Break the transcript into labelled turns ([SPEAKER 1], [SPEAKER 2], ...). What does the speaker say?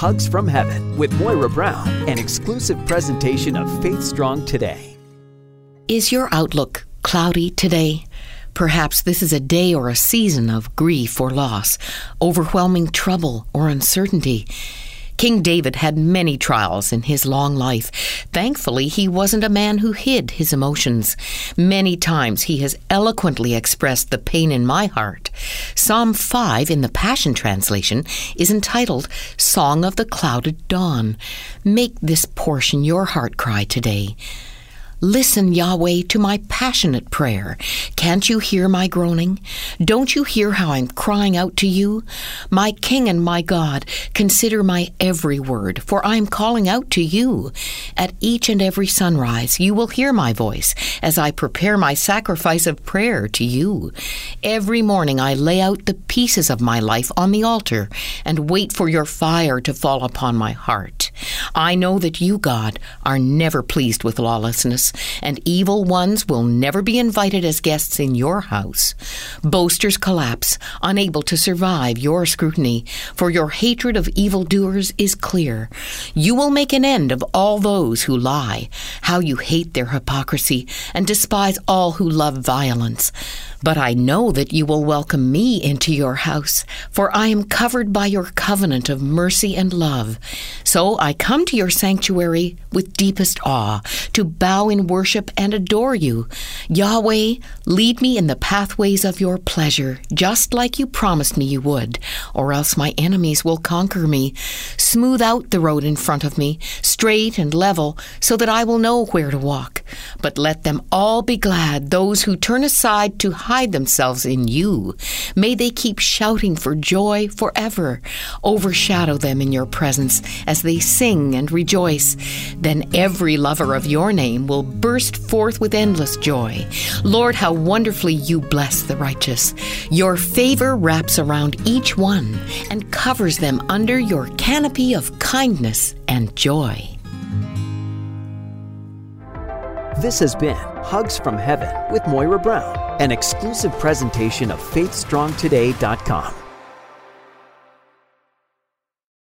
[SPEAKER 1] Hugs from Heaven with Moira Brown, an exclusive presentation of Faith Strong Today.
[SPEAKER 2] Is your outlook cloudy today? Perhaps this is a day or a season of grief or loss, overwhelming trouble or uncertainty. King David had many trials in his long life. Thankfully, he wasn't a man who hid his emotions. Many times he has eloquently expressed the pain in my heart. Psalm 5 in the Passion Translation is entitled Song of the Clouded Dawn. Make this portion your heart cry today. Listen, Yahweh, to my passionate prayer. Can't you hear my groaning? Don't you hear how I'm crying out to you? My King and my God, consider my every word, for I am calling out to you. At each and every sunrise, you will hear my voice as I prepare my sacrifice of prayer to you. Every morning, I lay out the pieces of my life on the altar and wait for your fire to fall upon my heart. I know that you, God, are never pleased with lawlessness, and evil ones will never be invited as guests in your house. Boasters collapse, unable to survive your scrutiny, for your hatred of evildoers is clear. You will make an end of all those who lie, how you hate their hypocrisy and despise all who love violence. But I know that you will welcome me into your house, for I am covered by your covenant of mercy and love. So I come to your sanctuary with deepest awe, to bow in worship and adore you. Yahweh, lead me in the pathways of your pleasure, just like you promised me you would, or else my enemies will conquer me. Smooth out the road in front of me, straight and level, so that I will know where to walk. But let them all be glad, those who turn aside to hide themselves in you. May they keep shouting for joy forever. Overshadow them in your presence as they sing and rejoice. Then every lover of your name will burst forth with endless joy. Lord, how wonderfully you bless the righteous. Your favor wraps around each one and covers them under your canopy of kindness and joy.
[SPEAKER 1] This has been Hugs from Heaven with Moira Brown, an exclusive presentation of FaithStrongToday.com.